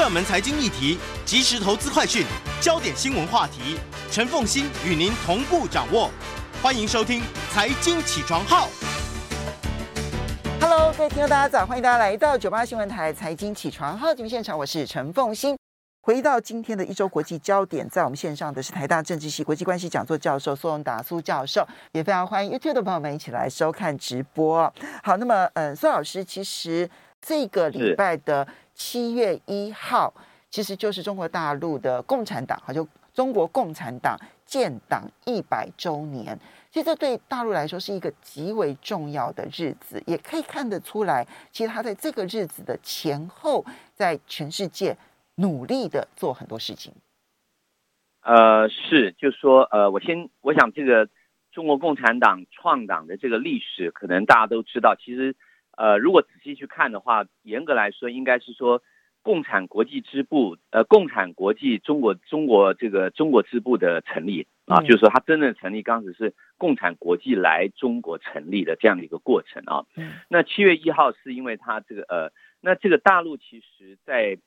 热门财经议题、即时投资快讯、焦点新闻话题，陈凤欣与您同步掌握。欢迎收听《财经起床号》。Hello，各位听众大家早，欢迎大家来到九八新闻台《财经起床号》节目现场，我是陈凤欣。回到今天的一周国际焦点，在我们线上的是台大政治系国际关系讲座教授苏荣达苏教授，也非常欢迎 YouTube 的朋友们一起来收看直播。好，那么，嗯，苏老师，其实这个礼拜的七月一号，其实就是中国大陆的共产党，好，就中国共产党建党一百周年。其实这对大陆来说是一个极为重要的日子，也可以看得出来，其实他在这个日子的前后，在全世界。努力的做很多事情，呃，是，就说，呃，我先，我想这个中国共产党创党的这个历史，可能大家都知道。其实，呃，如果仔细去看的话，严格来说，应该是说，共产国际支部，呃，共产国际中国中国这个中国支部的成立啊，就是说，它真正成立刚开始是共产国际来中国成立的这样的一个过程啊。那七月一号是因为它这个，呃，那这个大陆其实在。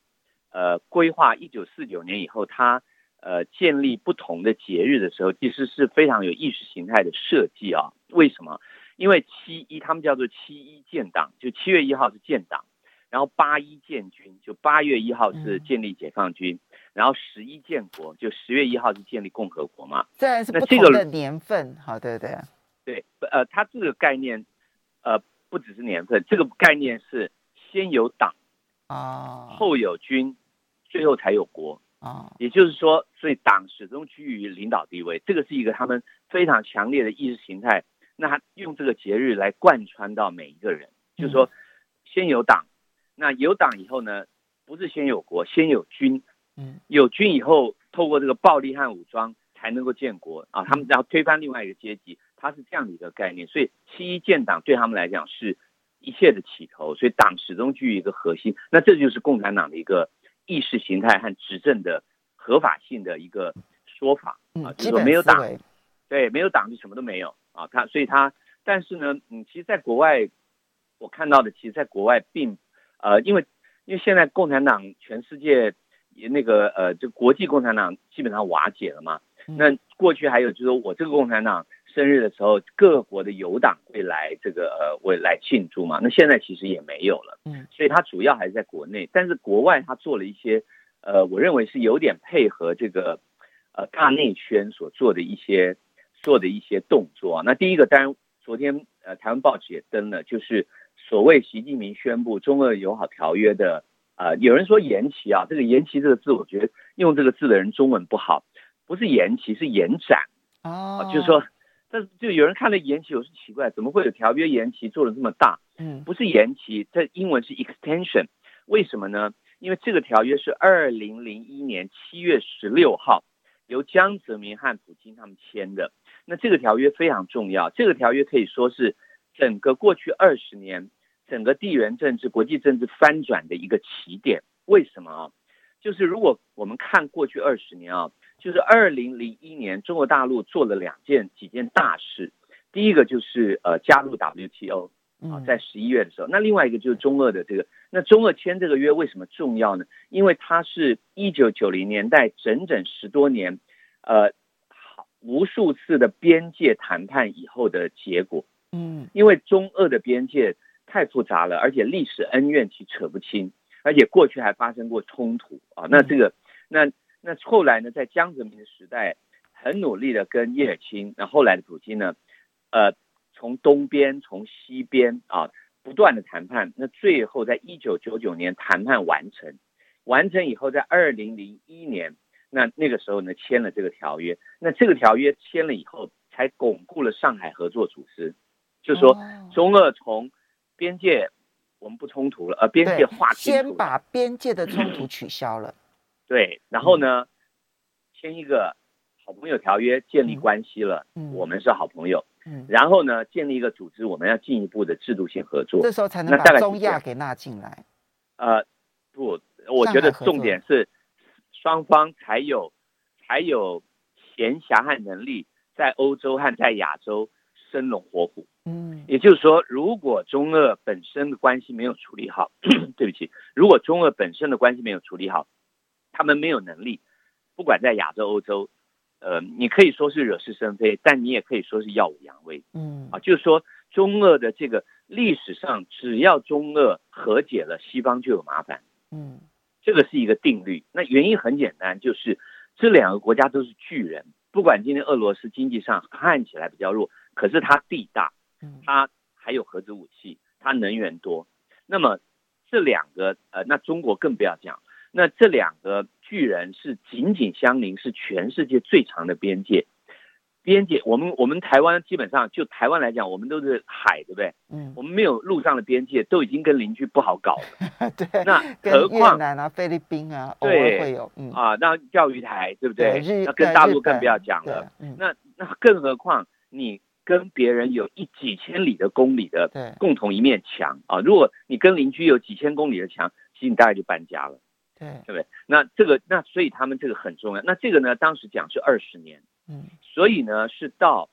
呃，规划一九四九年以后，它呃建立不同的节日的时候，其实是非常有意识形态的设计啊。为什么？因为七一他们叫做七一建党，就七月一号是建党，然后八一建军，就八月一号是建立解放军，嗯、然后十一建国，就十月一号是建立共和国嘛。虽然是不同的年份，好，对对对，呃，他这个概念，呃，不只是年份，这个概念是先有党啊，后有军。最后才有国啊，也就是说，所以党始终居于领导地位，这个是一个他们非常强烈的意识形态。那他用这个节日来贯穿到每一个人，就是说，先有党，那有党以后呢，不是先有国，先有军，嗯，有军以后，透过这个暴力和武装才能够建国啊。他们然后推翻另外一个阶级，它是这样的一个概念。所以七一建党对他们来讲是一切的起头，所以党始终居于一个核心。那这就是共产党的一个。意识形态和执政的合法性的一个说法啊，就是说没有党，对，没有党就什么都没有啊。他所以他，但是呢，嗯，其实在国外，我看到的，其实在国外并呃，因为因为现在共产党全世界那个呃，就国际共产党基本上瓦解了嘛。那过去还有就是说我这个共产党。生日的时候，各国的友党会来这个呃，会来庆祝嘛？那现在其实也没有了，嗯，所以它主要还是在国内，但是国外它做了一些，呃，我认为是有点配合这个，呃，大内宣所做的一些做的一些动作啊。那第一个，当然昨天呃，台湾报纸也登了，就是所谓习近平宣布中俄友好条约的，呃，有人说延期啊，这个延期这个字，我觉得用这个字的人中文不好，不是延期，是延展啊，就是说。但是就有人看了延期，我是奇怪，怎么会有条约延期做的这么大？嗯，不是延期，这英文是 extension，为什么呢？因为这个条约是二零零一年七月十六号由江泽民和普京他们签的。那这个条约非常重要，这个条约可以说是整个过去二十年整个地缘政治、国际政治翻转的一个起点。为什么啊？就是如果我们看过去二十年啊。就是二零零一年，中国大陆做了两件几件大事，第一个就是呃加入 WTO 啊，在十一月的时候，那另外一个就是中俄的这个，那中俄签这个约为什么重要呢？因为它是一九九零年代整整十多年，呃，好无数次的边界谈判以后的结果。嗯，因为中俄的边界太复杂了，而且历史恩怨其扯不清，而且过去还发生过冲突啊，那这个那。那后来呢，在江泽民的时代，很努力的跟叶尔钦，那后来的普京呢，呃，从东边从西边啊，不断的谈判，那最后在一九九九年谈判完成，完成以后，在二零零一年，那那个时候呢，签了这个条约，那这个条约签了以后，才巩固了上海合作组织，就是说中俄从边界我们不冲突了，呃，边界划清，先把边界的冲突取消了。对，然后呢，签一个好朋友条约，建立关系了，嗯，我们是好朋友，嗯，然后呢，建立一个组织，我们要进一步的制度性合作，这时候才能把中亚给纳进来。呃，不，我觉得重点是双方才有才有闲暇和能力在欧洲和在亚洲生龙活虎嗯，也就是说，如果中俄本身的关系没有处理好，对不起，如果中俄本身的关系没有处理好，他们没有能力，不管在亚洲、欧洲，呃，你可以说是惹是生非，但你也可以说是耀武扬威。嗯，啊，就是说中俄的这个历史上，只要中俄和解了，西方就有麻烦。嗯，这个是一个定律。那原因很简单，就是这两个国家都是巨人，不管今天俄罗斯经济上看起来比较弱，可是它地大。它还有核子武器，它能源多。那么这两个呃，那中国更不要讲。那这两个巨人是紧紧相邻，是全世界最长的边界。边界，我们我们台湾基本上就台湾来讲，我们都是海，对不对？嗯。我们没有陆上的边界，都已经跟邻居不好搞了。对。那何况越南啊、菲律宾啊，对，会有。嗯。啊，那钓鱼台，对不对？对，那跟大陆更不要讲了。嗯。那那更何况你。跟别人有一几千里的公里的共同一面墙啊！如果你跟邻居有几千公里的墙，其实你大概就搬家了，对对不对？那这个那所以他们这个很重要。那这个呢，当时讲是二十年，嗯，所以呢是到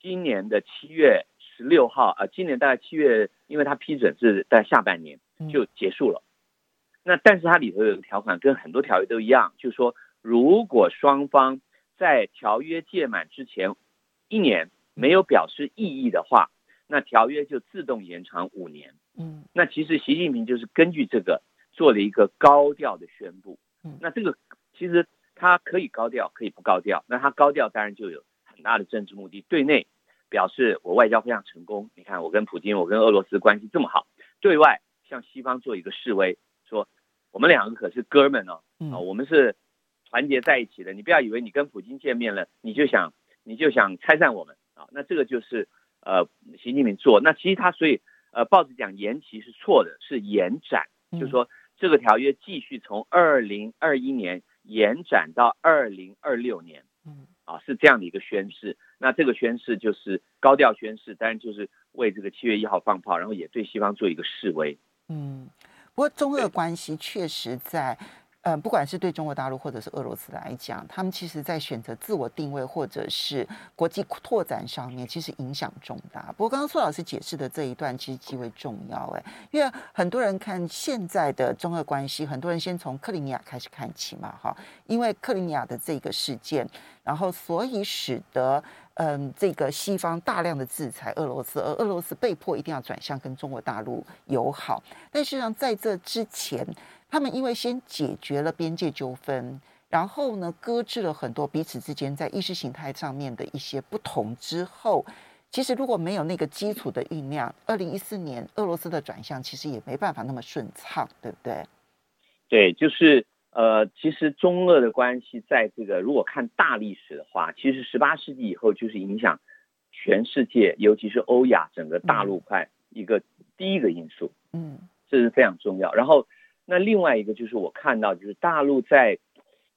今年的七月十六号啊，今年大概七月，因为它批准是在下半年就结束了。那但是它里头有个条款，跟很多条约都一样，就是说如果双方在条约届满之前一年。没有表示异议的话，那条约就自动延长五年。嗯，那其实习近平就是根据这个做了一个高调的宣布。嗯，那这个其实他可以高调，可以不高调。那他高调当然就有很大的政治目的，对内表示我外交非常成功。你看我跟普京，我跟俄罗斯关系这么好。对外向西方做一个示威，说我们两个可是哥们哦，啊，我们是团结在一起的。你不要以为你跟普京见面了，你就想你就想拆散我们啊。那这个就是呃，习近平做。那其实他所以呃，报纸讲延期是错的，是延展，就是说这个条约继续从二零二一年延展到二零二六年，嗯，啊，是这样的一个宣誓。那这个宣誓就是高调宣誓，当然就是为这个七月一号放炮，然后也对西方做一个示威。嗯，不过中俄关系确实在。嗯，不管是对中国大陆或者是俄罗斯来讲，他们其实在选择自我定位或者是国际拓展上面，其实影响重大。不过刚刚苏老师解释的这一段其实极为重要，哎，因为很多人看现在的中俄关系，很多人先从克里米亚开始看起嘛，哈，因为克里米亚的这个事件，然后所以使得嗯，这个西方大量的制裁俄罗斯，而俄罗斯被迫一定要转向跟中国大陆友好。但实际上在这之前，他们因为先解决了边界纠纷，然后呢，搁置了很多彼此之间在意识形态上面的一些不同之后，其实如果没有那个基础的酝酿，二零一四年俄罗斯的转向其实也没办法那么顺畅，对不对？对，就是呃，其实中俄的关系在这个如果看大历史的话，其实十八世纪以后就是影响全世界，尤其是欧亚整个大陆块一个第一个因素，嗯，这是非常重要。然后。那另外一个就是我看到，就是大陆在，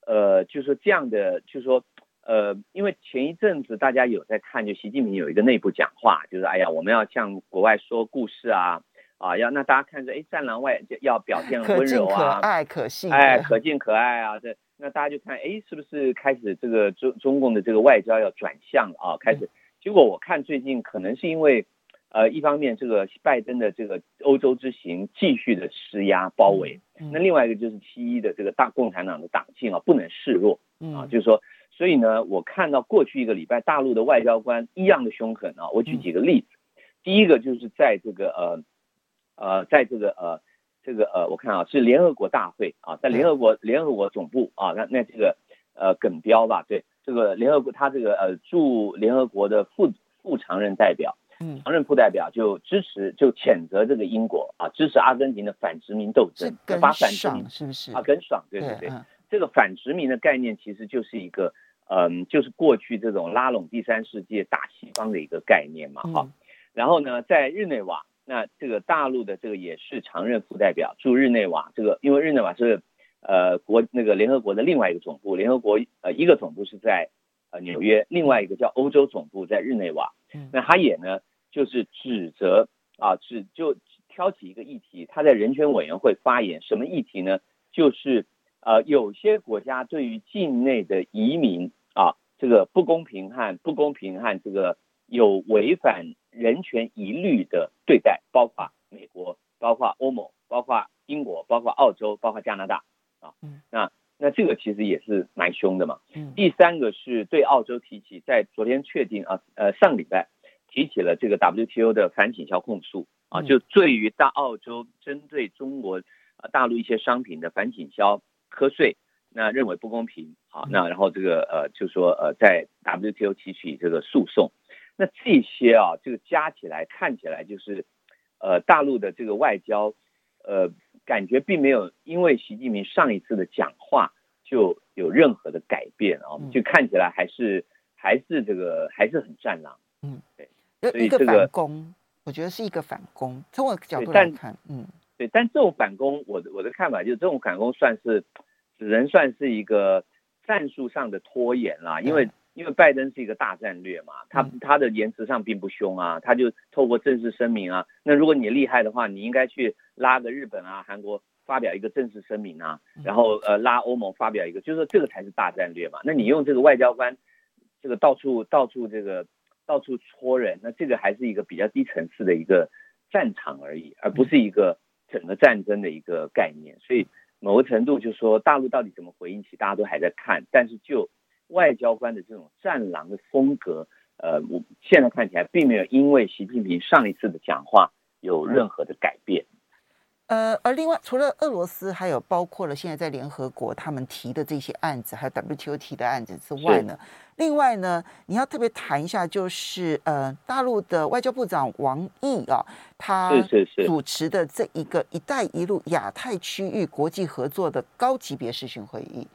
呃，就是说这样的，就是说，呃，因为前一阵子大家有在看，就习近平有一个内部讲话，就是哎呀，我们要向国外说故事啊，啊，要那大家看着，哎，战狼外要表现温柔啊，可爱可信，哎，可敬可爱啊，这那大家就看，哎，是不是开始这个中中共的这个外交要转向了啊？开始，结果我看最近可能是因为。呃，一方面这个拜登的这个欧洲之行继续的施压包围，那另外一个就是七一的这个大共产党的党性啊，不能示弱啊，就是说，所以呢，我看到过去一个礼拜大陆的外交官一样的凶狠啊，我举几个例子，第一个就是在这个呃呃，在这个呃这个呃，我看啊是联合国大会啊，在联合国联合国总部啊，那那这个呃耿彪吧，对这个联合国他这个呃驻联合国的副副常任代表。常任副代表就支持，就谴责这个英国啊，支持阿根廷的反殖民斗争，把反殖民是不是啊？耿爽，对对对，这个反殖民的概念其实就是一个，嗯，就是过去这种拉拢第三世界大西方的一个概念嘛，哈。然后呢，在日内瓦，那这个大陆的这个也是常任副代表驻日内瓦，这个因为日内瓦是呃国那个联合国的另外一个总部，联合国呃一个总部是在呃纽约，另外一个叫欧洲总部在日内瓦，那他也呢。就是指责啊，指就挑起一个议题，他在人权委员会发言，什么议题呢？就是呃，有些国家对于境内的移民啊，这个不公平和不公平和这个有违反人权疑虑的对待，包括美国，包括欧盟，包括英国，包括澳洲，包括加拿大啊。那那这个其实也是蛮凶的嘛。第三个是对澳洲提起，在昨天确定啊，呃，上礼拜提起了这个 WTO 的反倾销控诉啊，就对于大澳洲针对中国呃大陆一些商品的反倾销课税。那认为不公平，好，那然后这个呃，就说呃，在 WTO 提起这个诉讼，那这些啊，这个加起来看起来就是，呃，大陆的这个外交，呃，感觉并没有因为习近平上一次的讲话就有任何的改变啊，就看起来还是还是这个还是很战狼，嗯，对，所以这个反攻，我觉得是一个反攻，从我的角度来看，嗯，对，但这种反攻，我的我的看法就是这种反攻算是。只能算是一个战术上的拖延啦，因为因为拜登是一个大战略嘛，他他的言辞上并不凶啊，他就透过正式声明啊，那如果你厉害的话，你应该去拉个日本啊、韩国发表一个正式声明啊，然后呃拉欧盟发表一个，就是说这个才是大战略嘛。那你用这个外交官这个到处到处这个到处戳人，那这个还是一个比较低层次的一个战场而已，而不是一个整个战争的一个概念，所以。某个程度就是说，大陆到底怎么回应起，大家都还在看。但是就外交官的这种战狼的风格，呃，我现在看起来并没有因为习近平上一次的讲话有任何的改变。呃，而另外，除了俄罗斯，还有包括了现在在联合国他们提的这些案子，还有 WTO 提的案子之外呢，另外呢，你要特别谈一下，就是呃，大陆的外交部长王毅啊，他主持的这一个“一带一路”亚太区域国际合作的高级别视讯会议。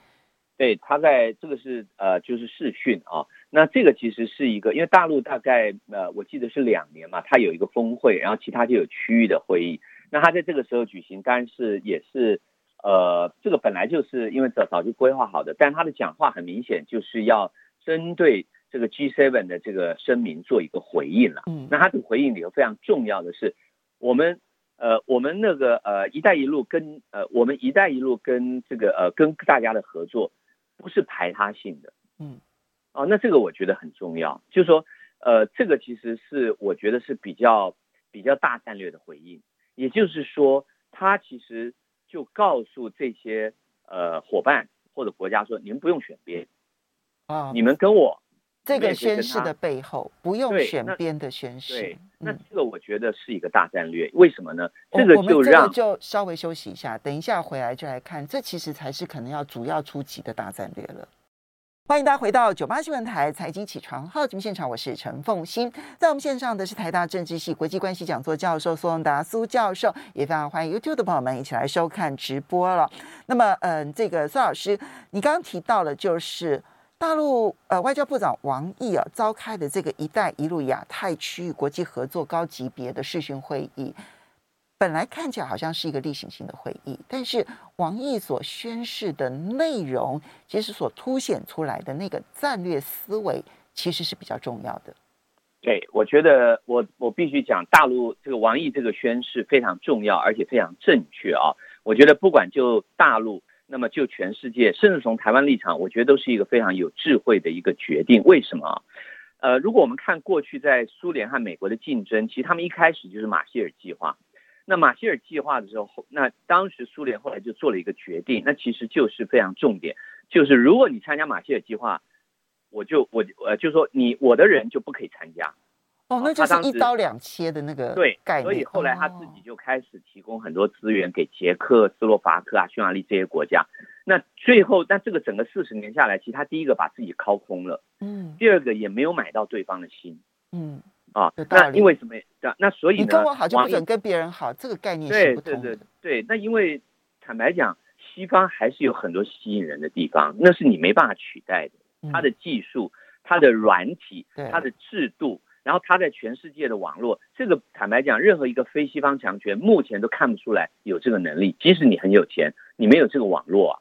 对，他在这个是呃，就是视讯啊。那这个其实是一个，因为大陆大概呃，我记得是两年嘛，他有一个峰会，然后其他就有区域的会议。那他在这个时候举行，当然是也是，呃，这个本来就是因为早早就规划好的，但他的讲话很明显就是要针对这个 G7 的这个声明做一个回应了。嗯，那他这个回应里头非常重要的是，我们呃，我们那个呃“一带一路”跟呃，我们“一带一路”跟这个呃，跟大家的合作不是排他性的。嗯，哦，那这个我觉得很重要，就是说呃，这个其实是我觉得是比较比较大战略的回应。也就是说，他其实就告诉这些呃伙伴或者国家说，你们不用选边啊，你们跟我这个宣誓的背后不用选边的宣誓。对，那这个我觉得是一个大战略，为什么呢？这个就让我们就稍微休息一下，等一下回来就来看，这其实才是可能要主要出击的大战略了。欢迎大家回到九八新闻台财经起床号节目现场，我是陈凤欣，在我们线上的是台大政治系国际关系讲座教授苏荣达苏教授，也非常欢迎 YouTube 的朋友们一起来收看直播了。那么，嗯，这个苏老师，你刚刚提到了，就是大陆呃外交部长王毅啊召开的这个“一带一路”亚太区域国际合作高级别的视讯会议。本来看起来好像是一个例行性的会议，但是王毅所宣示的内容，其实所凸显出来的那个战略思维，其实是比较重要的。对，我觉得我我必须讲，大陆这个王毅这个宣示非常重要，而且非常正确啊。我觉得不管就大陆，那么就全世界，甚至从台湾立场，我觉得都是一个非常有智慧的一个决定。为什么？呃，如果我们看过去在苏联和美国的竞争，其实他们一开始就是马歇尔计划。那马歇尔计划的时候，那当时苏联后来就做了一个决定，那其实就是非常重点，就是如果你参加马歇尔计划，我就我呃就说你我的人就不可以参加。哦，那就是一刀两切的那个对概念。所以后来他自己就开始提供很多资源给捷克、斯洛伐克啊、匈牙利这些国家。那最后，那这个整个四十年下来，其实他第一个把自己掏空了，嗯，第二个也没有买到对方的心，嗯。啊，那因为什么？那那所以呢，你跟我好就不准跟别人好，这个概念是不同的。对对对对，那因为坦白讲，西方还是有很多吸引人的地方，那是你没办法取代的。它的技术、它的软体、它的制度，然后它在全世界的网络，这个坦白讲，任何一个非西方强权目前都看不出来有这个能力。即使你很有钱，你没有这个网络啊。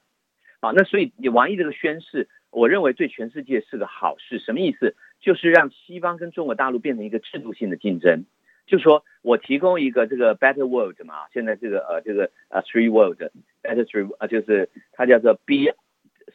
好，那所以你王毅这个宣誓，我认为对全世界是个好事。什么意思？就是让西方跟中国大陆变成一个制度性的竞争，就说我提供一个这个 better world 嘛，现在这个呃这个呃 three world better three 呃就是它叫做 B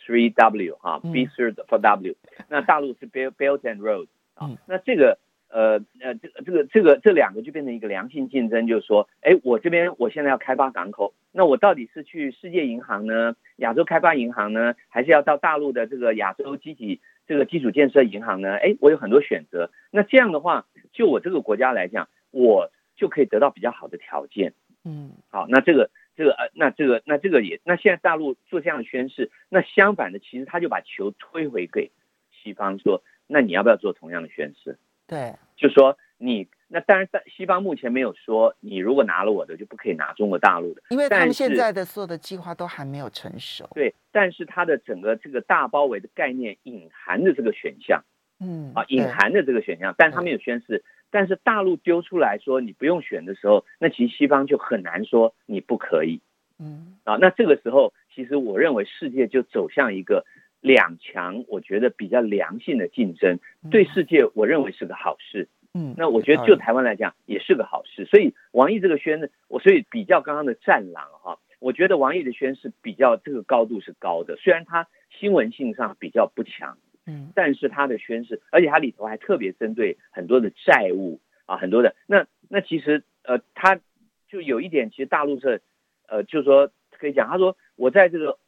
three W 哈，B third for W，那大陆是 build belt and road 啊，那这个呃呃，这个这个这个这两个就变成一个良性竞争，就是说，哎，我这边我现在要开发港口，那我到底是去世界银行呢，亚洲开发银行呢，还是要到大陆的这个亚洲基体这个基础建设银行呢？哎，我有很多选择。那这样的话，就我这个国家来讲，我就可以得到比较好的条件。嗯，好，那这个这个呃，那这个那这个也，那现在大陆做这样的宣誓，那相反的，其实他就把球推回给西方，说，那你要不要做同样的宣誓？对，就说你那当然，在西方目前没有说你如果拿了我的就不可以拿中国大陆的，因为他们现在的所有的计划都还没有成熟。对，但是它的整个这个大包围的概念隐含的这个选项，嗯啊，隐含的这个选项，但他没有宣示。但是大陆丢出来说你不用选的时候，那其实西方就很难说你不可以。嗯啊，那这个时候其实我认为世界就走向一个。两强，我觉得比较良性的竞争，对世界我认为是个好事。嗯，那我觉得就台湾来讲也是个好事。所以王毅这个宣誓，我所以比较刚刚的战狼哈，我觉得王毅的宣是比较这个高度是高的，虽然他新闻性上比较不强，嗯，但是他的宣誓，而且他里头还特别针对很多的债务啊，很多的那那其实呃，他就有一点，其实大陆是呃，就是说可以讲，他说我在这个。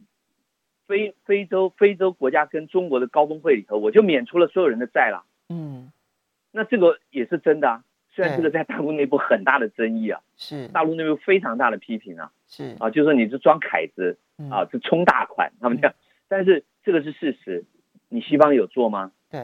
非非洲非洲国家跟中国的高峰会里头，我就免除了所有人的债了。嗯，那这个也是真的啊。虽然这个在大陆内部很大的争议啊，是大陆内部非常大的批评啊，是啊，就是说你是装凯子啊，是充大款，他们这样。但是这个是事实，你西方有做吗？对，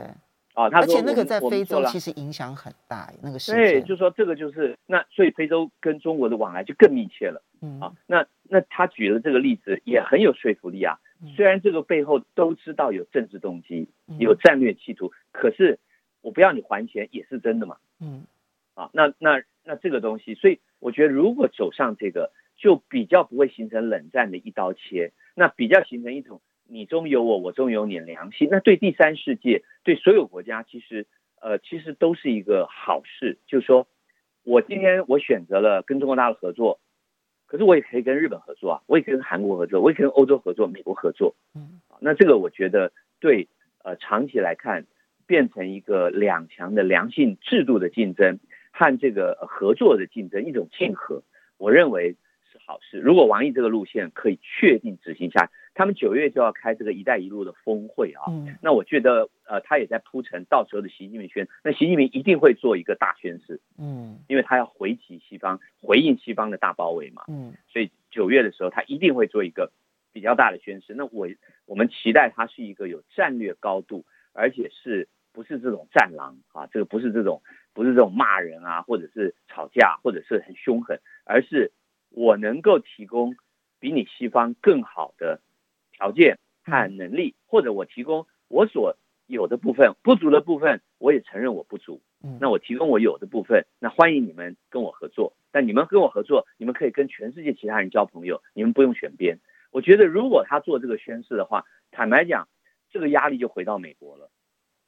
啊，他说而且那个在非洲其实影响很大，那个事对，就是说这个就是那，所以非洲跟中国的往来就更密切了。嗯啊，那那他举的这个例子也很有说服力啊。虽然这个背后都知道有政治动机，有战略企图，可是我不要你还钱也是真的嘛。嗯，啊，那那那这个东西，所以我觉得如果走上这个，就比较不会形成冷战的一刀切，那比较形成一种你中有我，我中有你的良心。那对第三世界，对所有国家，其实呃，其实都是一个好事。就是说我今天我选择了跟中国大陆合作。可是我也可以跟日本合作啊，我也可以跟韩国合作，我也可以跟欧洲合作，美国合作。嗯，那这个我觉得对呃长期来看，变成一个两强的良性制度的竞争和这个合作的竞争，一种竞合，我认为是。好事，如果王毅这个路线可以确定执行下，他们九月就要开这个“一带一路”的峰会啊，嗯、那我觉得呃，他也在铺陈到时候的习近平宣，那习近平一定会做一个大宣誓，嗯，因为他要回击西方，回应西方的大包围嘛，嗯，所以九月的时候他一定会做一个比较大的宣示。那我我们期待他是一个有战略高度，而且是不是这种战狼啊？这个不是这种不是这种骂人啊，或者是吵架，或者是很凶狠，而是。我能够提供比你西方更好的条件和能力，或者我提供我所有的部分，不足的部分，我也承认我不足。那我提供我有的部分，那欢迎你们跟我合作。但你们跟我合作，你们可以跟全世界其他人交朋友，你们不用选边。我觉得如果他做这个宣誓的话，坦白讲，这个压力就回到美国了。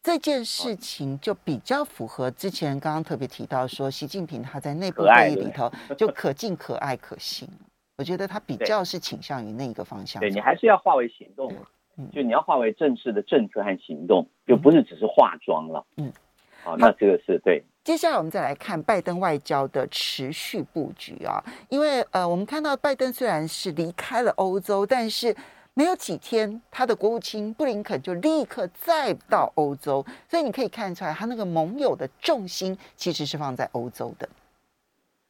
这件事情就比较符合之前刚刚特别提到说，习近平他在内部会议里头 就可敬可爱可信，我觉得他比较是倾向于那一个方向。对，你还是要化为行动，就你要化为正式的政策和行动，就不是只是化妆了。嗯，好，那这个是对。接下来我们再来看拜登外交的持续布局啊，因为呃，我们看到拜登虽然是离开了欧洲，但是。没有几天，他的国务卿布林肯就立刻再到欧洲，所以你可以看出来，他那个盟友的重心其实是放在欧洲的。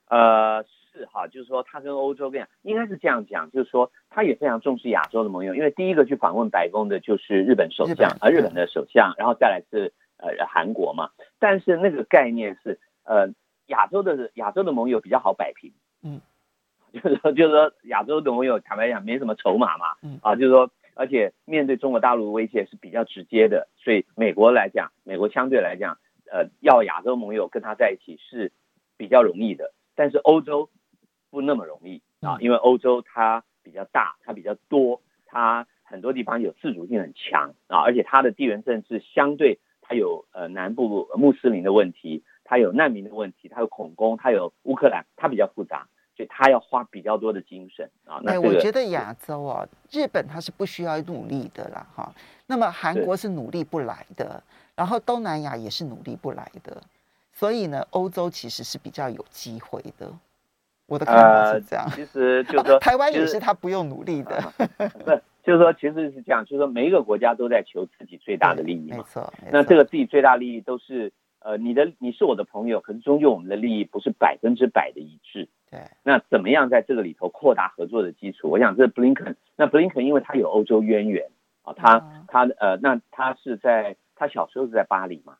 呃，是哈，就是说他跟欧洲这样，应该是这样讲，就是说他也非常重视亚洲的盟友，因为第一个去访问白宫的就是日本首相，啊，日本的首相，然后再来是呃韩国嘛。但是那个概念是，呃，亚洲的亚洲的盟友比较好摆平，嗯。就是说，就是说，亚洲的盟友坦白讲没什么筹码嘛，嗯啊，就是说，而且面对中国大陆的威胁是比较直接的，所以美国来讲，美国相对来讲，呃，要亚洲盟友跟他在一起是比较容易的，但是欧洲不那么容易啊，因为欧洲它比较大，它比较多，它很多地方有自主性很强啊，而且它的地缘政治相对它有呃南部穆斯林的问题，它有难民的问题，它有恐攻，它有乌克兰，它比较复杂。所以他要花比较多的精神啊。那、这个、我觉得亚洲啊，日本他是不需要努力的啦，哈、哦。那么韩国是努力不来的，然后东南亚也是努力不来的。所以呢，欧洲其实是比较有机会的。我的看法是这样，呃、其实就是说，台湾也是他不用努力的。不，就是说，其实是这样，就是说，每一个国家都在求自己最大的利益嘛。没错。那这个自己最大利益都是呃，你的你是我的朋友，可是终究我们的利益不是百分之百的一致。对。那怎么样在这个里头扩大合作的基础？我想这是布林肯。那布林肯因为他有欧洲渊源啊，他、嗯、他呃，那他是在他小时候是在巴黎嘛，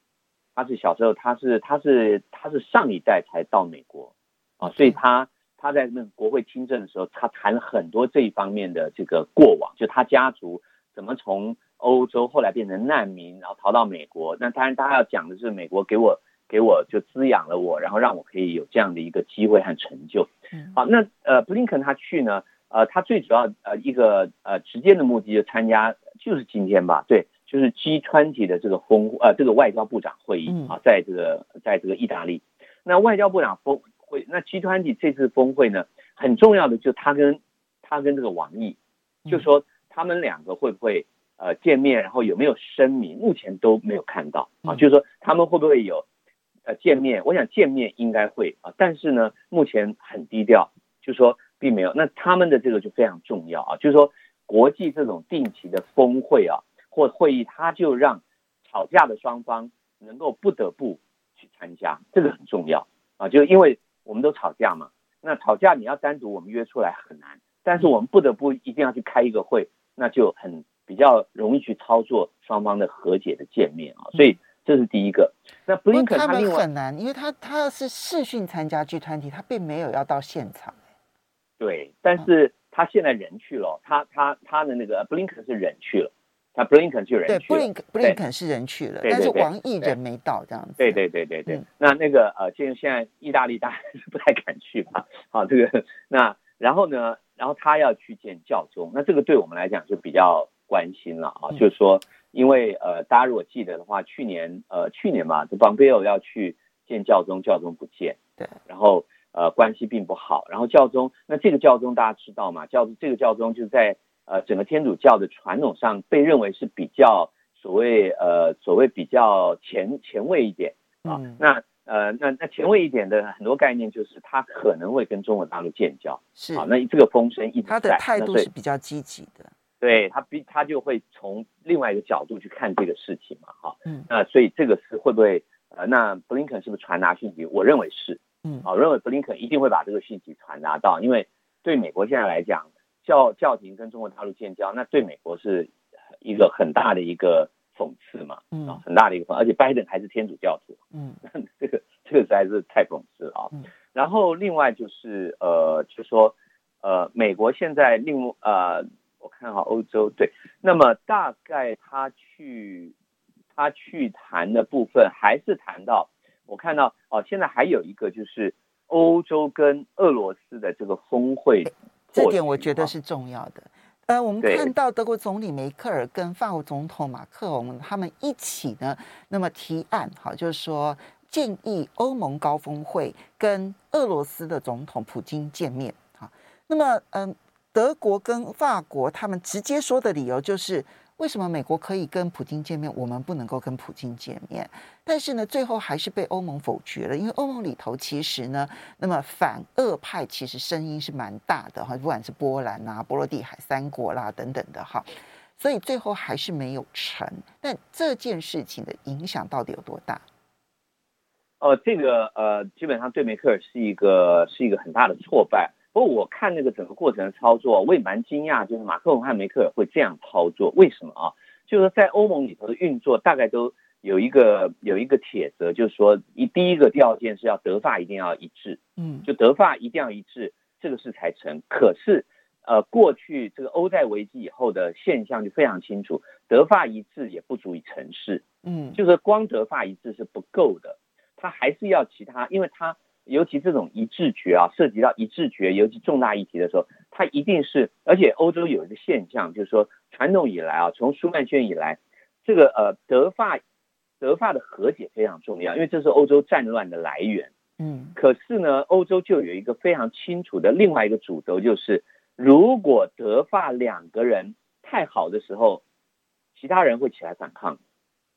他是小时候他是他是他是上一代才到美国啊，所以他。他在那个国会听证的时候，他谈了很多这一方面的这个过往，就他家族怎么从欧洲后来变成难民，然后逃到美国。那当然，大家要讲的是美国给我给我就滋养了我，然后让我可以有这样的一个机会和成就。好，那呃，布林肯他去呢，呃，他最主要呃一个呃直接的目的就参加，就是今天吧，对，就是 G20 的这个峰呃这个外交部长会议啊，在这个在这个意大利，那外交部长峰。会那 G20 这次峰会呢，很重要的就他跟他跟这个王毅，就说他们两个会不会呃见面，然后有没有声明，目前都没有看到啊。就是说他们会不会有呃见面？我想见面应该会啊，但是呢，目前很低调，就是说并没有。那他们的这个就非常重要啊，就是说国际这种定期的峰会啊或会议，他就让吵架的双方能够不得不去参加，这个很重要啊，就因为。我们都吵架嘛，那吵架你要单独我们约出来很难，但是我们不得不一定要去开一个会，那就很比较容易去操作双方的和解的见面啊，所以这是第一个。那布林肯他们很难，因为他他是视讯参加 G 团体他并没有要到现场。对，但是他现在人去了，他他他的那个布林肯是人去了。他布林肯就人去布林肯布林肯是人去了，但是王毅人没到这样子。对对对对对，那那个呃，现现在意大利大概是不太敢去吧？好，这个那然后呢，然后他要去见教宗，那这个对我们来讲就比较关心了啊，就是说，因为呃，大家如果记得的话，去年呃去年嘛，这蓬佩奥要去见教宗，教宗不见，对，然后呃关系并不好，然后教宗那这个教宗大家知道嘛？教这个教宗就在。呃，整个天主教的传统上被认为是比较所谓呃所谓比较前前卫一点啊。嗯、那呃那那前卫一点的很多概念就是他可能会跟中国大陆建交，是啊。那这个风声一直在，他的态度是比较积极的。对他比他就会从另外一个角度去看这个事情嘛，哈。嗯。那所以这个是会不会呃那布林肯是不是传达讯息？我认为是。嗯。啊，我认为布林肯一定会把这个讯息传达到，因为对美国现在来讲。教教廷跟中国大陆建交，那对美国是一个很大的一个讽刺嘛，嗯，很大的一个讽，而且拜登还是天主教徒，嗯，这个这个实在是太讽刺了啊。嗯、然后另外就是呃，就说呃，美国现在另外呃，我看好欧洲对，那么大概他去他去谈的部分还是谈到，我看到哦、呃，现在还有一个就是欧洲跟俄罗斯的这个峰会。这点我觉得是重要的。呃，我们看到德国总理梅克尔跟法国总统马克龙他们一起呢，那么提案，哈，就是说建议欧盟高峰会跟俄罗斯的总统普京见面，哈。那么，嗯，德国跟法国他们直接说的理由就是。为什么美国可以跟普京见面，我们不能够跟普京见面？但是呢，最后还是被欧盟否决了，因为欧盟里头其实呢，那么反俄派其实声音是蛮大的哈，不管是波兰啊、波罗的海三国啦等等的哈，所以最后还是没有成。但这件事情的影响到底有多大？呃，这个呃，基本上对梅克尔是一个是一个很大的挫败。不过我看那个整个过程的操作，我也蛮惊讶，就是马克龙和梅克尔会这样操作，为什么啊？就是在欧盟里头的运作，大概都有一个有一个铁则，就是说一第一个条件是要德法一定要一致，嗯，就德法一定要一致，这个事才成。可是呃，过去这个欧债危机以后的现象就非常清楚，德法一致也不足以成事，嗯，就是光德法一致是不够的，他还是要其他，因为他。尤其这种一致决啊，涉及到一致决，尤其重大议题的时候，它一定是，而且欧洲有一个现象，就是说传统以来啊，从舒曼宣以来，这个呃德法德法的和解非常重要，因为这是欧洲战乱的来源。嗯，可是呢，欧洲就有一个非常清楚的另外一个主轴，就是如果德法两个人太好的时候，其他人会起来反抗。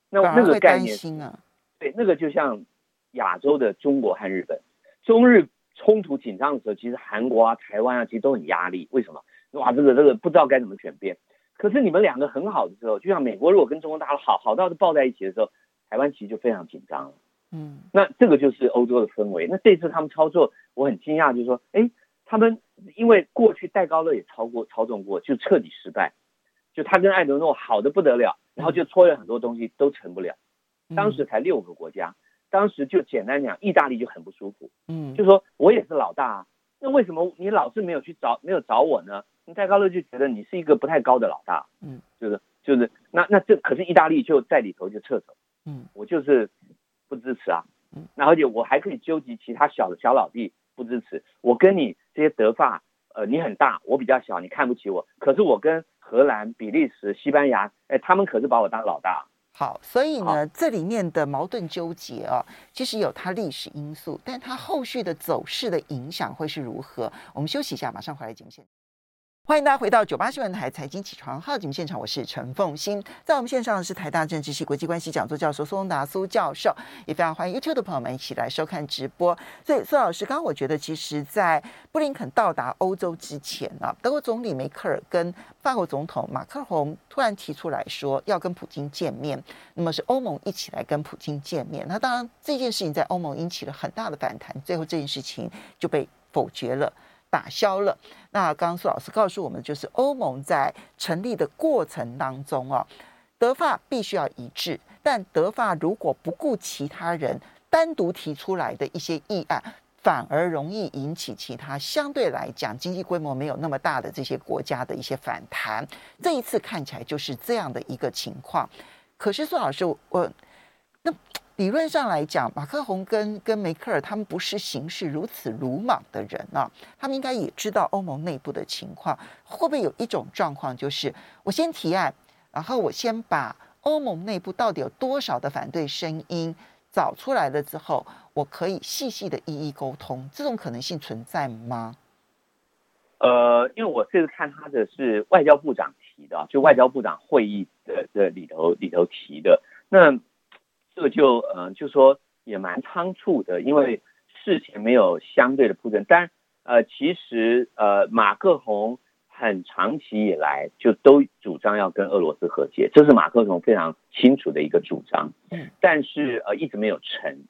那那个概念，啊、对，那个就像。亚洲的中国和日本，中日冲突紧张的时候，其实韩国啊、台湾啊，其实都很压力。为什么？哇，这个这个不知道该怎么选边。可是你们两个很好的时候，就像美国如果跟中国大陆好好到是抱在一起的时候，台湾其实就非常紧张了。嗯，那这个就是欧洲的氛围。那这次他们操作，我很惊讶，就是说，哎，他们因为过去戴高乐也操过操纵过，就彻底失败。就他跟艾德诺好的不得了，然后就搓了很多东西都成不了。当时才六个国家，当时就简单讲，意大利就很不舒服。嗯，就说我也是老大啊，那为什么你老是没有去找没有找我呢？戴高乐就觉得你是一个不太高的老大。嗯，就是就是那那这可是意大利就在里头就撤走。嗯，我就是不支持啊。嗯，那而且我还可以纠集其他小的小老弟不支持。我跟你这些德法，呃，你很大，我比较小，你看不起我。可是我跟荷兰、比利时、西班牙，哎，他们可是把我当老大。好，所以呢，这里面的矛盾纠结啊，其实有它历史因素，但它后续的走势的影响会是如何？我们休息一下，马上回来节目现欢迎大家回到九八新闻台财经起床号节目现场，我是陈凤欣，在我们线上的是台大政治系国际关系讲座教授苏达苏教授，也非常欢迎 YouTube 的朋友们一起来收看直播。所以苏老师，刚刚我觉得，其实，在布林肯到达欧洲之前啊，德国总理梅克尔跟法国总统马克宏突然提出来说要跟普京见面，那么是欧盟一起来跟普京见面。那当然这件事情在欧盟引起了很大的反弹，最后这件事情就被否决了。打消了。那刚刚苏老师告诉我们，就是欧盟在成立的过程当中啊，德法必须要一致，但德法如果不顾其他人单独提出来的一些议案，反而容易引起其他相对来讲经济规模没有那么大的这些国家的一些反弹。这一次看起来就是这样的一个情况。可是苏老师，我那。理论上来讲，马克宏跟跟梅克尔他们不是行事如此鲁莽的人啊，他们应该也知道欧盟内部的情况。会不会有一种状况，就是我先提案，然后我先把欧盟内部到底有多少的反对声音找出来了之后，我可以细细的一一沟通，这种可能性存在吗？呃，因为我这次看他的是外交部长提的，就外交部长会议的的里头里头提的那。这个就嗯、呃，就说也蛮仓促的，因为事情没有相对的铺陈。但呃，其实呃，马克宏很长期以来就都主张要跟俄罗斯和解，这是马克宏非常清楚的一个主张。嗯，但是呃，一直没有成，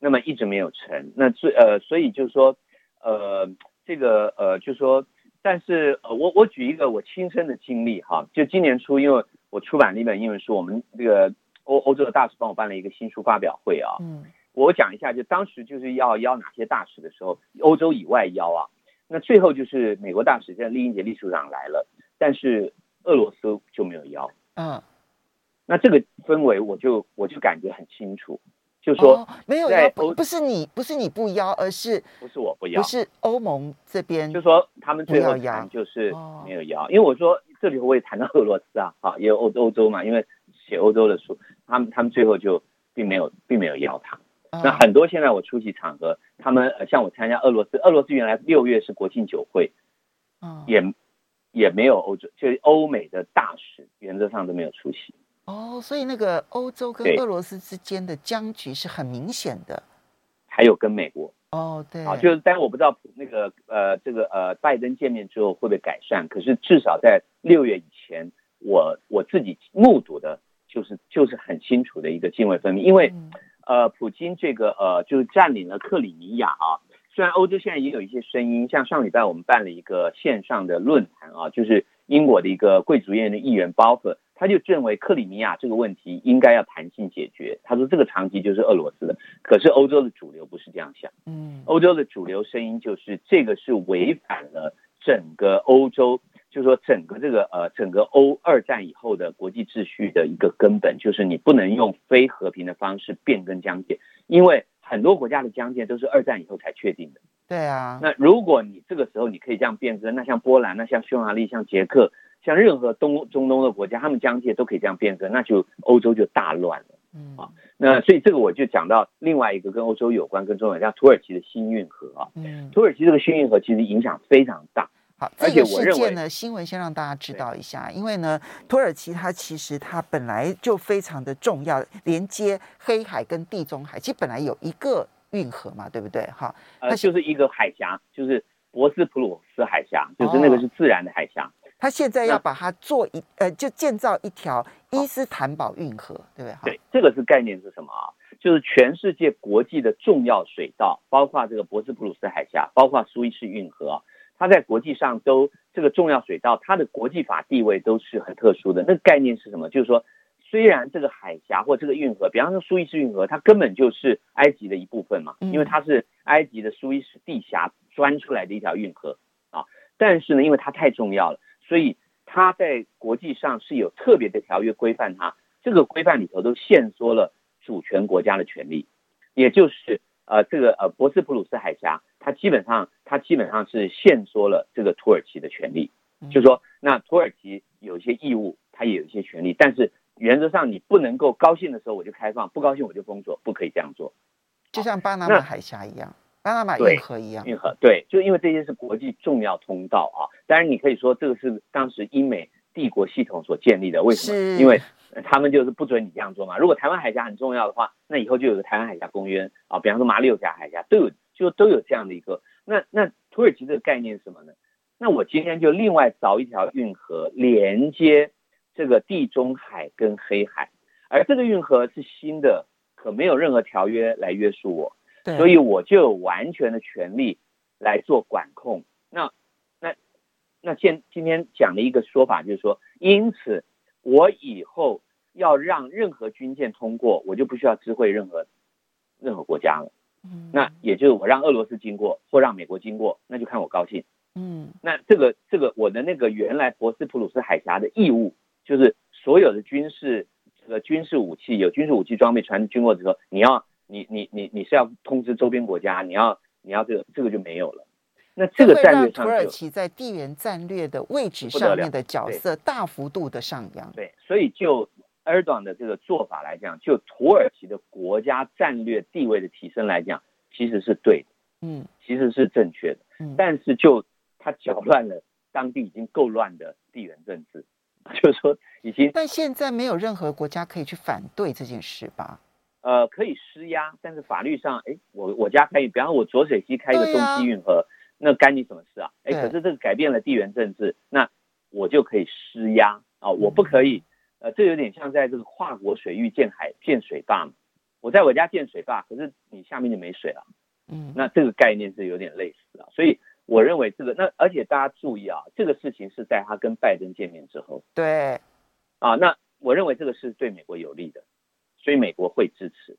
那么一直没有成。那最呃，所以就是说呃，这个呃，就是说，但是呃，我我举一个我亲身的经历哈，就今年初，因为我出版了一本英文书，我们这个。欧欧洲的大使帮我办了一个新书发表会啊，嗯，我讲一下，就当时就是要邀哪些大使的时候，欧洲以外邀啊，那最后就是美国大使，现在厉英杰秘书长来了，但是俄罗斯就没有邀，嗯，那这个氛围我就我就感觉很清楚，就说、哦、没有邀，不是你不是你不邀，而是不是我不邀，不是欧盟这边，就说他们最后谈就是没有邀，因为我说这里我也谈到俄罗斯啊，啊，也有欧欧洲嘛，因为。写欧洲的书，他们他们最后就并没有并没有邀他。那很多现在我出席场合，他们呃像我参加俄罗斯，俄罗斯原来六月是国庆酒会，也也没有欧洲，就是欧美的大使原则上都没有出席。哦，所以那个欧洲跟俄罗斯之间的僵局是很明显的。还有跟美国。哦，对。啊，就是但是我不知道那个呃这个呃拜登见面之后会不会改善，可是至少在六月以前，我我自己目睹的。就是就是很清楚的一个泾渭分明，因为，呃，普京这个呃就是占领了克里米亚啊。虽然欧洲现在也有一些声音，像上礼拜我们办了一个线上的论坛啊，就是英国的一个贵族院的议员鲍尔，他就认为克里米亚这个问题应该要弹性解决。他说这个长期就是俄罗斯的，可是欧洲的主流不是这样想。嗯，欧洲的主流声音就是这个是违反了整个欧洲。就是说，整个这个呃，整个欧二战以后的国际秩序的一个根本，就是你不能用非和平的方式变更疆界，因为很多国家的疆界都是二战以后才确定的。对啊，那如果你这个时候你可以这样变更，那像波兰、那像匈牙利、像捷克、像任何东中东的国家，他们疆界都可以这样变更，那就欧洲就大乱了。嗯啊，那所以这个我就讲到另外一个跟欧洲有关、跟中国像土耳其的新运河啊。嗯，土耳其这个新运河其实影响非常大。好，这个事件呢，新闻先让大家知道一下，因为呢，土耳其它其实它本来就非常的重要，连接黑海跟地中海，其实本来有一个运河嘛，对不对？哈，呃，就是一个海峡，就是博斯普鲁斯海峡，就是那个是自然的海峡。它现在要把它做一呃，就建造一条伊斯坦堡运河，对不对？对，这个是概念是什么啊？就是全世界国际的重要水道，包括这个博斯普鲁斯海峡，包括苏伊士运河。它在国际上都这个重要水道，它的国际法地位都是很特殊的。那个概念是什么？就是说，虽然这个海峡或这个运河，比方说苏伊士运河，它根本就是埃及的一部分嘛，因为它是埃及的苏伊士地峡钻出来的一条运河啊。但是呢，因为它太重要了，所以它在国际上是有特别的条约规范它。这个规范里头都限缩了主权国家的权利，也就是呃，这个呃，博斯普鲁斯海峡。它基本上，它基本上是限缩了这个土耳其的权利，就是说，那土耳其有一些义务，它也有一些权利，但是原则上你不能够高兴的时候我就开放，不高兴我就封锁，不可以这样做。就像巴拿马海峡一样，巴拿马运河一样，运河对，就因为这些是国际重要通道啊。当然，你可以说这个是当时英美帝国系统所建立的，为什么？因为他们就是不准你这样做嘛。如果台湾海峡很重要的话，那以后就有个台湾海峡公约啊，比方说马六甲海峡都有。就都有这样的一个，那那土耳其这个概念是什么呢？那我今天就另外凿一条运河连接这个地中海跟黑海，而这个运河是新的，可没有任何条约来约束我，所以我就有完全的权利来做管控。那那那现今天讲的一个说法就是说，因此我以后要让任何军舰通过，我就不需要知会任何任何国家了。嗯，那也就是我让俄罗斯经过或让美国经过，那就看我高兴。嗯，那这个这个我的那个原来博斯普鲁斯海峡的义务，就是所有的军事这个军事武器有军事武器装备船经过的时候，你要你你你你是要通知周边国家，你要你要这个这个就没有了。那这个战略上，土耳其在地缘战略的位置上面的角色大幅度的上扬。对，所以就。埃尔多安的这个做法来讲，就土耳其的国家战略地位的提升来讲，其实是对的，嗯，其实是正确的，嗯，但是就他搅乱了当地已经够乱的地缘政治，就是说已经。但现在没有任何国家可以去反对这件事吧？呃，可以施压，但是法律上，哎，我我家可以，比方说我浊水溪开一个东西运河，啊、那干你什么事啊？哎，可是这个改变了地缘政治，那我就可以施压啊，我不可以。嗯呃，这有点像在这个跨国水域建海建水坝嘛。我在我家建水坝，可是你下面就没水了。嗯，那这个概念是有点类似啊。所以我认为这个，那而且大家注意啊，这个事情是在他跟拜登见面之后。对。啊，那我认为这个是对美国有利的，所以美国会支持。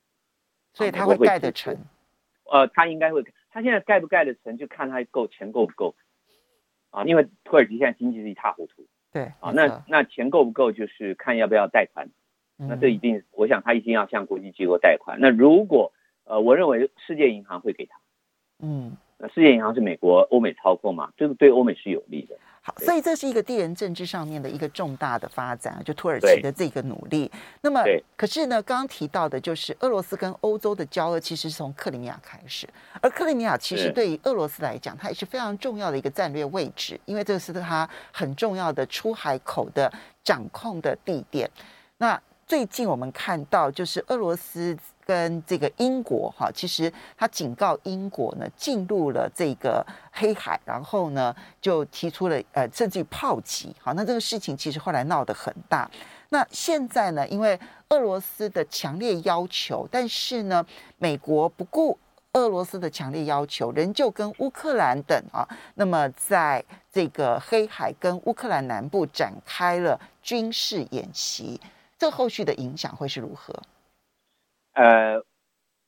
所以他会盖得成。呃，他应该会，他现在盖不盖得成，就看他够钱够不够。啊，因为土耳其现在经济是一塌糊涂。对啊，那那钱够不够，就是看要不要贷款。那这一定，我想他一定要向国际机构贷款。那如果呃，我认为世界银行会给他。嗯，那世界银行是美国、欧美操控嘛，这个对欧美是有利的。好，所以这是一个地缘政治上面的一个重大的发展，就土耳其的这个努力。那么，可是呢，刚刚提到的就是俄罗斯跟欧洲的交恶，其实是从克里米亚开始。而克里米亚其实对于俄罗斯来讲，它也是非常重要的一个战略位置，因为这是它很重要的出海口的掌控的地点。那最近我们看到，就是俄罗斯跟这个英国哈，其实他警告英国呢，进入了这个黑海，然后呢就提出了呃，甚至于炮击。好，那这个事情其实后来闹得很大。那现在呢，因为俄罗斯的强烈要求，但是呢，美国不顾俄罗斯的强烈要求，仍旧跟乌克兰等啊，那么在这个黑海跟乌克兰南部展开了军事演习。这后续的影响会是如何？呃，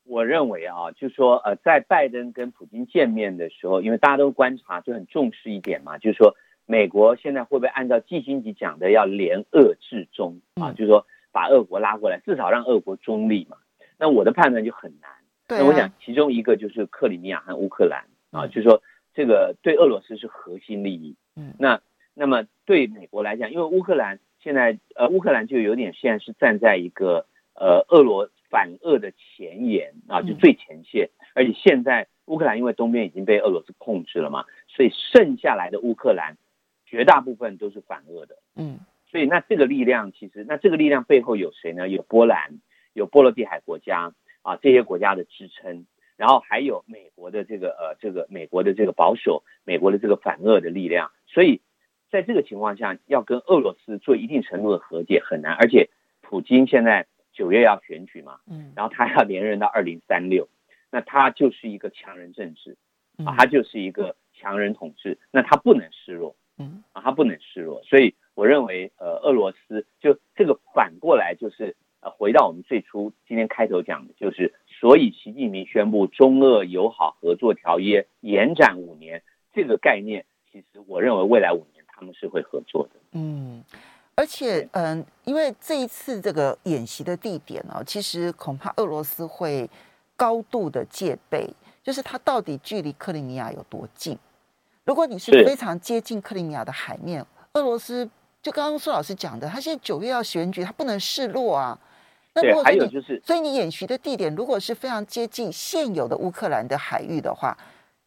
我认为啊，就是说，呃，在拜登跟普京见面的时候，因为大家都观察，就很重视一点嘛，就是说，美国现在会不会按照季辛吉讲的，要联俄制中啊？就是说，把俄国拉过来，至少让俄国中立嘛。那我的判断就很难。那我想，其中一个就是克里米亚和乌克兰啊，就是说，这个对俄罗斯是核心利益。嗯。那那么对美国来讲，因为乌克兰。现在呃，乌克兰就有点现在是站在一个呃俄罗反俄的前沿啊，就最前线。而且现在乌克兰因为东边已经被俄罗斯控制了嘛，所以剩下来的乌克兰绝大部分都是反俄的。嗯，所以那这个力量其实，那这个力量背后有谁呢？有波兰，有波罗的海国家啊，这些国家的支撑。然后还有美国的这个呃，这个美国的这个保守，美国的这个反俄的力量，所以在这个情况下，要跟俄罗斯做一定程度的和解很难。而且，普京现在九月要选举嘛，嗯，然后他要连任到二零三六，那他就是一个强人政治，啊，他就是一个强人统治，那他不能示弱，嗯，啊，他不能示弱。所以我认为，呃，俄罗斯就这个反过来就是。回到我们最初今天开头讲的，就是所以习近平宣布中俄友好合作条约延展五年这个概念，其实我认为未来五年他们是会合作的。嗯，而且嗯，因为这一次这个演习的地点呢，其实恐怕俄罗斯会高度的戒备，就是它到底距离克里米亚有多近？如果你是非常接近克里米亚的海面，俄罗斯就刚刚苏老师讲的，他现在九月要选举，他不能示弱啊。那如果还有就是，所以你演习的地点如果是非常接近现有的乌克兰的海域的话，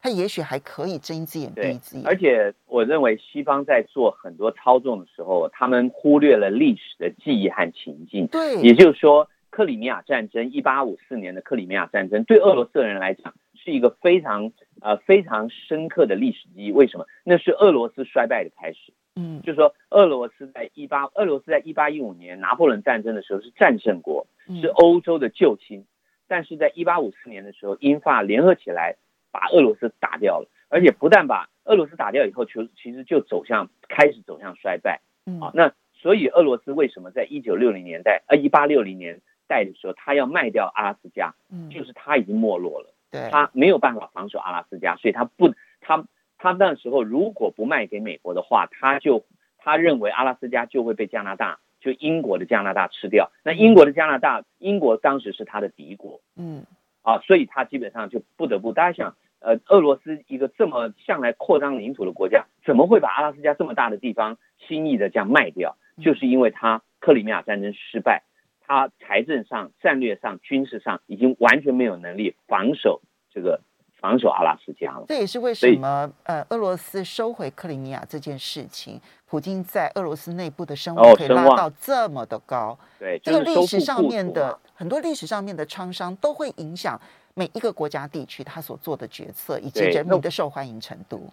它也许还可以睁一只眼闭一只眼。而且我认为西方在做很多操纵的时候，他们忽略了历史的记忆和情境。对，也就是说，克里米亚战争，一八五四年的克里米亚战争，对俄罗斯人来讲是一个非常呃非常深刻的历史记忆。为什么？那是俄罗斯衰败的开始。嗯，就是说，俄罗斯在一八，俄罗斯在一八一五年拿破仑战争的时候是战胜国，是欧洲的救星，但是在一八五四年的时候，英法联合起来把俄罗斯打掉了，而且不但把俄罗斯打掉以后，就其实就走向开始走向衰败。嗯，啊，那所以俄罗斯为什么在一九六零年代，呃，一八六零年代的时候，他要卖掉阿拉斯加，嗯，就是他已经没落了，对，他没有办法防守阿拉斯加，所以他不他。他那时候如果不卖给美国的话，他就他认为阿拉斯加就会被加拿大，就英国的加拿大吃掉。那英国的加拿大，英国当时是他的敌国，嗯，啊，所以他基本上就不得不。大家想，呃，俄罗斯一个这么向来扩张领土的国家，怎么会把阿拉斯加这么大的地方轻易的这样卖掉？就是因为它克里米亚战争失败，它财政上、战略上、军事上已经完全没有能力防守这个。防守阿拉斯加了，这也是为什么呃，俄罗斯收回克里米亚这件事情，普京在俄罗斯内部的声望可以拉到这么的高。对，这个历史上面的很多历史上面的创伤都会影响每一个国家地区他所做的决策以及人民的受欢迎程度。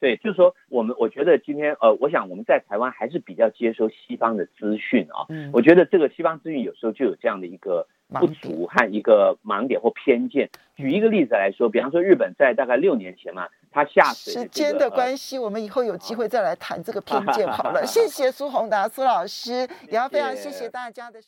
对，就是说我们我觉得今天呃，我想我们在台湾还是比较接收西方的资讯啊。嗯，我觉得这个西方资讯有时候就有这样的一个。不足和一个盲点或偏见。举一个例子来说，比方说日本在大概六年前嘛，他下水、这个、时间的关系，我们以后有机会再来谈这个偏见好了。谢谢苏宏达苏老师，也要非常谢谢大家的收。